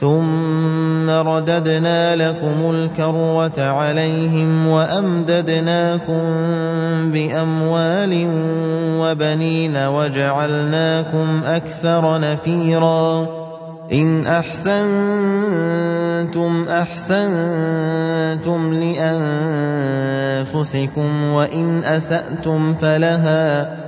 ثم رددنا لكم الكروة عليهم وأمددناكم بأموال وبنين وجعلناكم أكثر نفيرا إن أحسنتم أحسنتم لأنفسكم وإن أسأتم فلها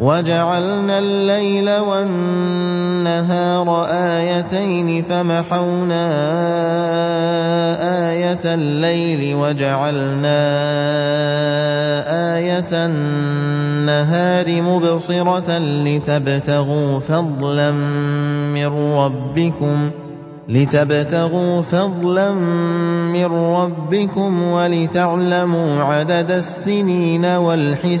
وجعلنا الليل والنهار آيتين فمحونا آية الليل وجعلنا آية النهار مبصرة لتبتغوا فضلا من ربكم لتبتغوا فضلا من ربكم ولتعلموا عدد السنين والحساب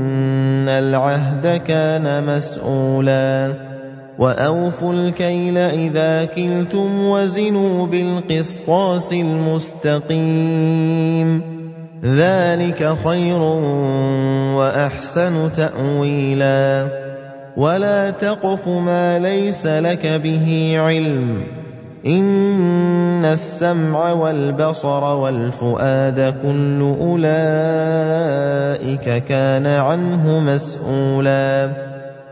العهد كان مسؤولا واوفوا الكيل اذا كلتم وزنوا بالقسطاس المستقيم ذلك خير واحسن تاويلا ولا تقف ما ليس لك به علم إن السمع والبصر والفؤاد كل أولئك كان عنه مسؤولا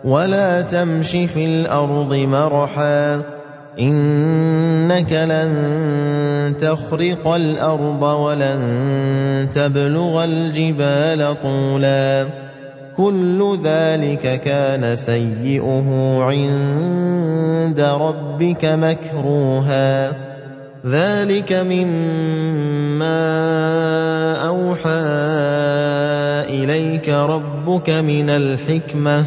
ولا تمش في الأرض مرحا إنك لن تخرق الأرض ولن تبلغ الجبال طولا كل ذلك كان سيئه عند ربك مكروها ذلك مما اوحى اليك ربك من الحكمه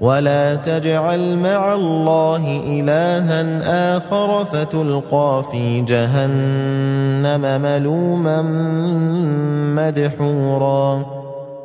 ولا تجعل مع الله الها اخر فتلقى في جهنم ملوما مدحورا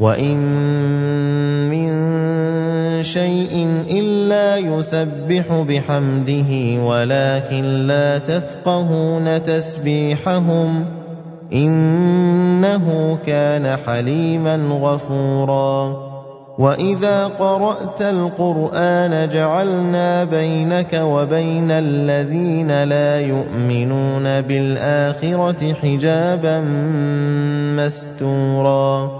وإن من شيء إلا يسبح بحمده ولكن لا تفقهون تسبيحهم إنه كان حليما غفوراً واذا قرات القران جعلنا بينك وبين الذين لا يؤمنون بالاخره حجابا مستورا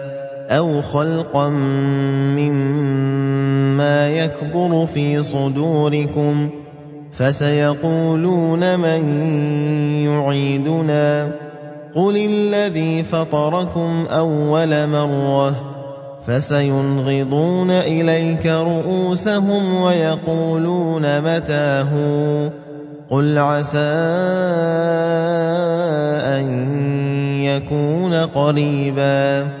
أَوْ خَلْقًا مِّمَّا يَكْبُرُ فِي صُدُورِكُمْ ۖ فَسَيَقُولُونَ مَن يُعِيدُنَا قُلِ الَّذِي فَطَرَكُمْ أَوَّلَ مَرَّةٍ ۚ فَسَيُنْغِضُونَ إِلَيْكَ رُءُوسَهُمْ وَيَقُولُونَ مَتَىٰ هُوَ ۖ قُلْ عَسَىٰ أَن يَكُونَ قَرِيبًا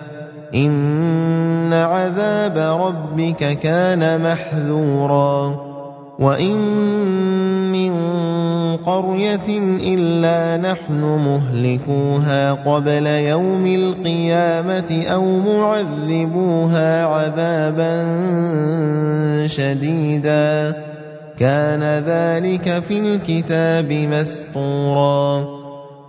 إِنَّ عَذَابَ رَبِّكَ كَانَ مَحْذُورًا وَإِن مِّن قَرْيَةٍ إِلَّا نَحْنُ مُهْلِكُوهَا قَبْلَ يَوْمِ الْقِيَامَةِ أَوْ مُعَذِّبُوهَا عَذَابًا شَدِيدًا ۚ كَانَ ذَٰلِكَ فِي الْكِتَابِ مَسْطُورًا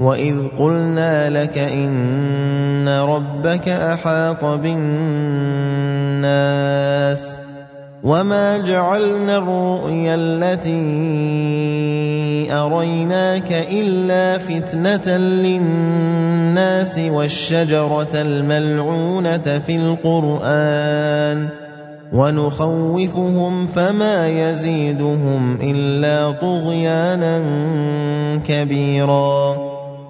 وَإِذْ قُلْنَا لَكَ إِنَّ رَبَّكَ أَحَاطَ بِالنَّاسِ وَمَا جَعَلْنَا الرُّؤْيَا الَّتِي أَرَيْنَاكَ إِلَّا فِتْنَةً لِّلنَّاسِ وَالشَّجَرَةَ الْمَلْعُونَةَ فِي الْقُرْآنِ ۚ وَنُخَوِّفُهُمْ فَمَا يَزِيدُهُمْ إِلَّا طُغْيَانًا كَبِيرًا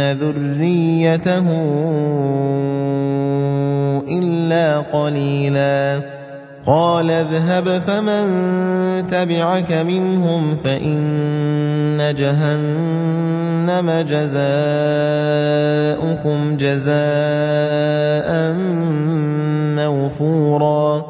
لَأَحْتَنِكَنَّ ذُرِّيَّتَهُ إِلَّا قَلِيلًا. قَالَ اذْهَبْ فَمَن تَبِعَكَ مِنْهُمْ فَإِنَّ جَهَنَّمَ جَزَاؤُكُمْ جَزَاءً مَّوْفُورًا.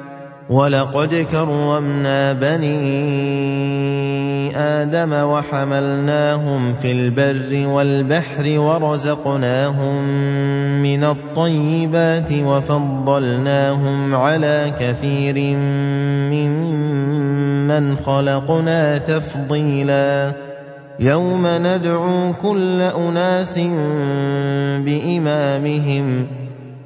وَلَقَدْ كَرَّمْنَا بَنِي آدَمَ وَحَمَلْنَاهُمْ فِي الْبَرِّ وَالْبَحْرِ وَرَزَقْنَاهُم مِّنَ الطَّيِّبَاتِ وَفَضَّلْنَاهُمْ عَلَىٰ كَثِيرٍ مِّمَّنْ خَلَقْنَا تَفْضِيلًا. يَوْمَ نَدْعُو كُلَّ أُنَاسٍ بِإِمَامِهِمْ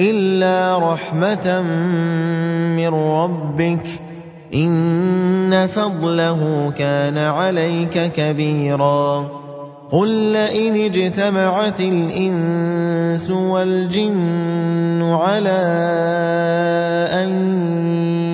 إِلَّا رَحْمَةً مِّن رَّبِّكَ ۚ. إِنَّ فَضْلَهُ كَانَ عَلَيْكَ كَبِيرًا. قُل لَّئِنِ اجْتَمَعَتِ الْإِنسُ وَالْجِنُّ عَلَىٰ أَن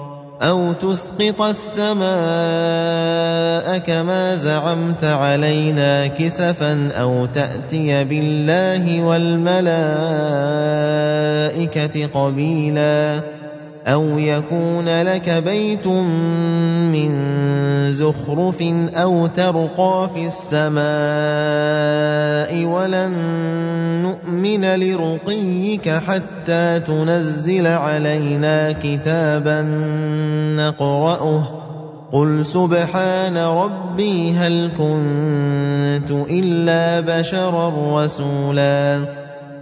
أَوْ تُسْقِطَ السَّمَاءَ كَمَا زَعَمْتَ عَلَيْنَا كِسَفًا أَوْ تَأْتِيَ بِاللَّهِ وَالْمَلَائِكَةِ قَبِيلًا. أَوْ يَكُونَ لَكَ بَيْتٌ مِّن زُخْرُفٍ أَوْ تَرْقَىٰ فِي السَّمَاءِ وَلَن نُّؤْمِنَ لِرُقِيِّكَ حَتَّىٰ تُنَزِّلَ عَلَيْنَا كِتَابًا نَّقْرَؤُهُ ۗ قُلْ سُبْحَانَ رَبِّي هَلْ كُنتُ إِلَّا بَشَرًا رَّسُولًا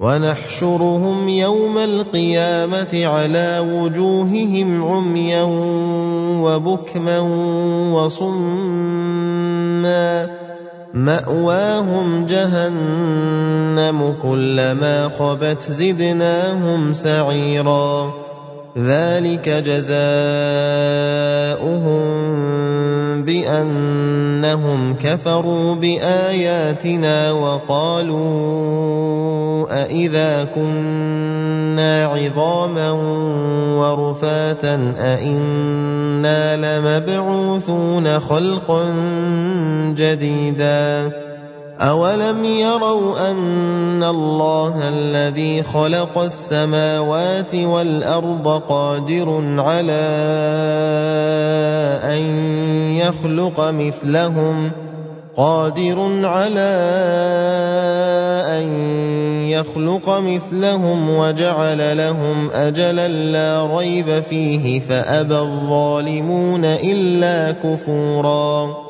وَنَحْشُرُهُمْ يَوْمَ الْقِيَامَةِ عَلَىٰ وُجُوهِهِمْ عُمْيًا وَبُكْمًا وَصُمًّا. مَّأْوَاهُمْ جَهَنَّمُ كُلَّمَا خَبَتْ زِدْنَاهُمْ سَعِيرًا. ذَلِكَ جَزَاؤُهُم بِأَنَّهُمْ كَفَرُوا بِآيَاتِنَا وَقَالُوا أَإِذَا كُنَّا عِظَامًا وَرُفَاتًا أَإِنَّا لَمَبْعُوثُونَ خَلْقًا جَدِيدًا أَوَلَمْ يَرَوْا أَنَّ اللَّهَ الَّذِي خَلَقَ السَّمَاوَاتِ وَالْأَرْضَ قَادِرٌ عَلَىٰ أَن يَخْلُقَ مِثْلَهُمْ قادر على أن يخلق مثلهم وجعل لهم أجلا لا ريب فيه فأبى الظالمون إلا كفوراً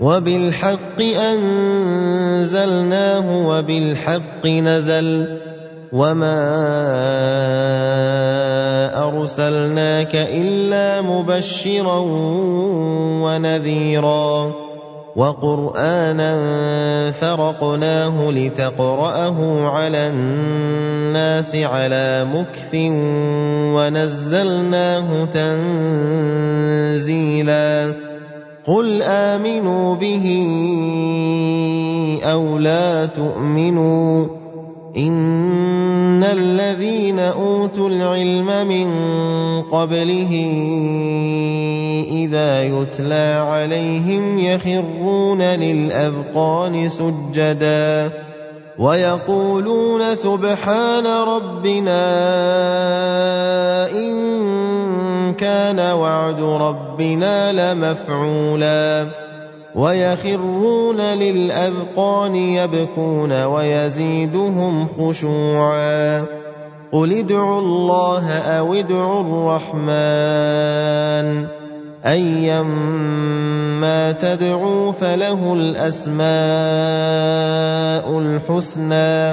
وبالحق أنزلناه وبالحق نزل وما أرسلناك إلا مبشرا ونذيرا وقرآنا فرقناه لتقرأه على الناس على مكث ونزلناه تنزيلا قل امنوا به أو لا تؤمنوا ان الذين اوتوا العلم من قبله اذا يتلى عليهم يخرون للاذقان سجدا ويقولون سبحان ربنا ان كان وعد ربنا لمفعولا ويخرون للأذقان يبكون ويزيدهم خشوعا قل ادعوا الله أو ادعوا الرحمن ايما تدعوا فله الأسماء الحسنى